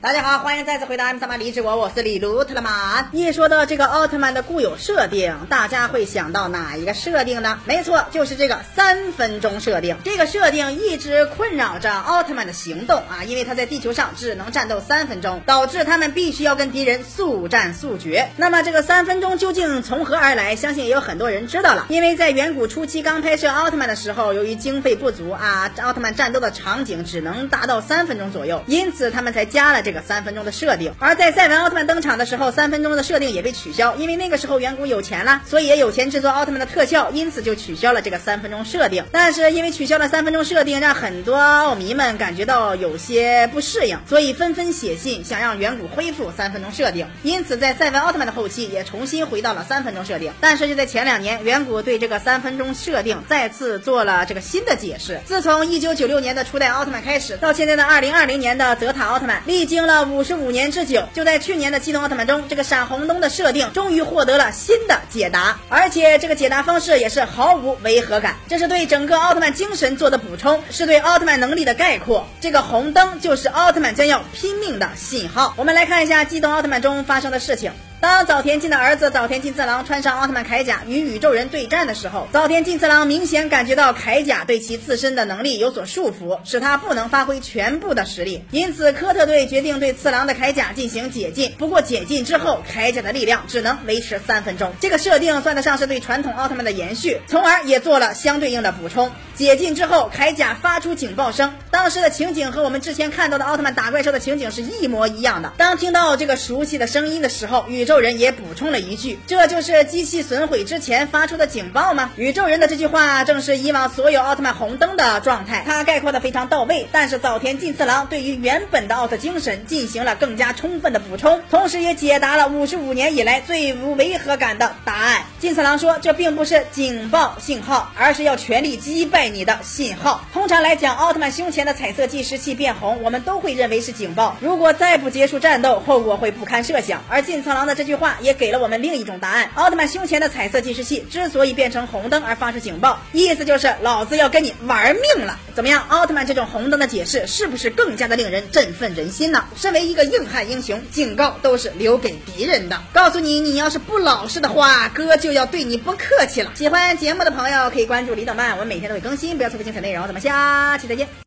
大家好，欢迎再次回到 M 三八离职国，我是李卢特了曼。一说到这个奥特曼的固有设定，大家会想到哪一个设定呢？没错，就是这个三分钟设定。这个设定一直困扰着奥特曼的行动啊，因为他在地球上只能战斗三分钟，导致他们必须要跟敌人速战速决。那么这个三分钟究竟从何而来？相信也有很多人知道了，因为在远古初期刚拍摄奥特曼的时候，由于经费不足啊，奥特曼战斗的场景只能达到三分钟左右，因此他们才加了。这个三分钟的设定，而在赛文奥特曼登场的时候，三分钟的设定。也被取消，因为那个时候远古有钱了，所以也有钱制作奥特曼的特效，因此就取消了这个三分钟设定。但是因为取消了三分钟设定，让很多奥迷们感觉到有些不适应，所以纷纷写信想让远古恢复三分钟设定。因此在赛文奥特曼的后期也重新回到了三分钟设定。但是就在前两年，远古对这个三分钟设定。再次做了这个新的解释。自从一九九六年的初代奥特曼开始，到现在的二零二零年的泽塔奥特曼，历经。经了五十五年之久，就在去年的机动奥特曼中，这个闪红灯的设定终于获得了新的解答，而且这个解答方式也是毫无违和感。这是对整个奥特曼精神做的补充，是对奥特曼能力的概括。这个红灯就是奥特曼将要拼命的信号。我们来看一下机动奥特曼中发生的事情。当早田进的儿子早田进次郎穿上奥特曼铠甲与宇宙人对战的时候，早田进次郎明显感觉到铠甲对其自身的能力有所束缚，使他不能发挥全部的实力。因此，科特队决定对次郎的铠甲进行解禁。不过，解禁之后，铠甲的力量只能维持三分钟。这个设定算得上是对传统奥特曼的延续，从而也做了相对应的补充。解禁之后，铠甲发出警报声，当时的情景和我们之前看到的奥特曼打怪兽的情景是一模一样的。当听到这个熟悉的声音的时候，宇宙人也补充了一句：“这就是机器损毁之前发出的警报吗？”宇宙人的这句话正是以往所有奥特曼红灯的状态，他概括的非常到位。但是早田进次郎对于原本的奥特精神进行了更加充分的补充，同时也解答了五十五年以来最无违和感的答案。进次郎说：“这并不是警报信号，而是要全力击败。”你的信号，通常来讲，奥特曼胸前的彩色计时器变红，我们都会认为是警报。如果再不结束战斗，后果会不堪设想。而进次郎的这句话也给了我们另一种答案：奥特曼胸前的彩色计时器之所以变成红灯而发出警报，意思就是老子要跟你玩命了。怎么样，奥特曼这种红灯的解释是不是更加的令人振奋人心呢？身为一个硬汉英雄，警告都是留给敌人的。告诉你，你要是不老实的话，哥就要对你不客气了。喜欢节目的朋友可以关注李导曼，我们每天都会更新。不要错过精彩内容，咱们下期再见。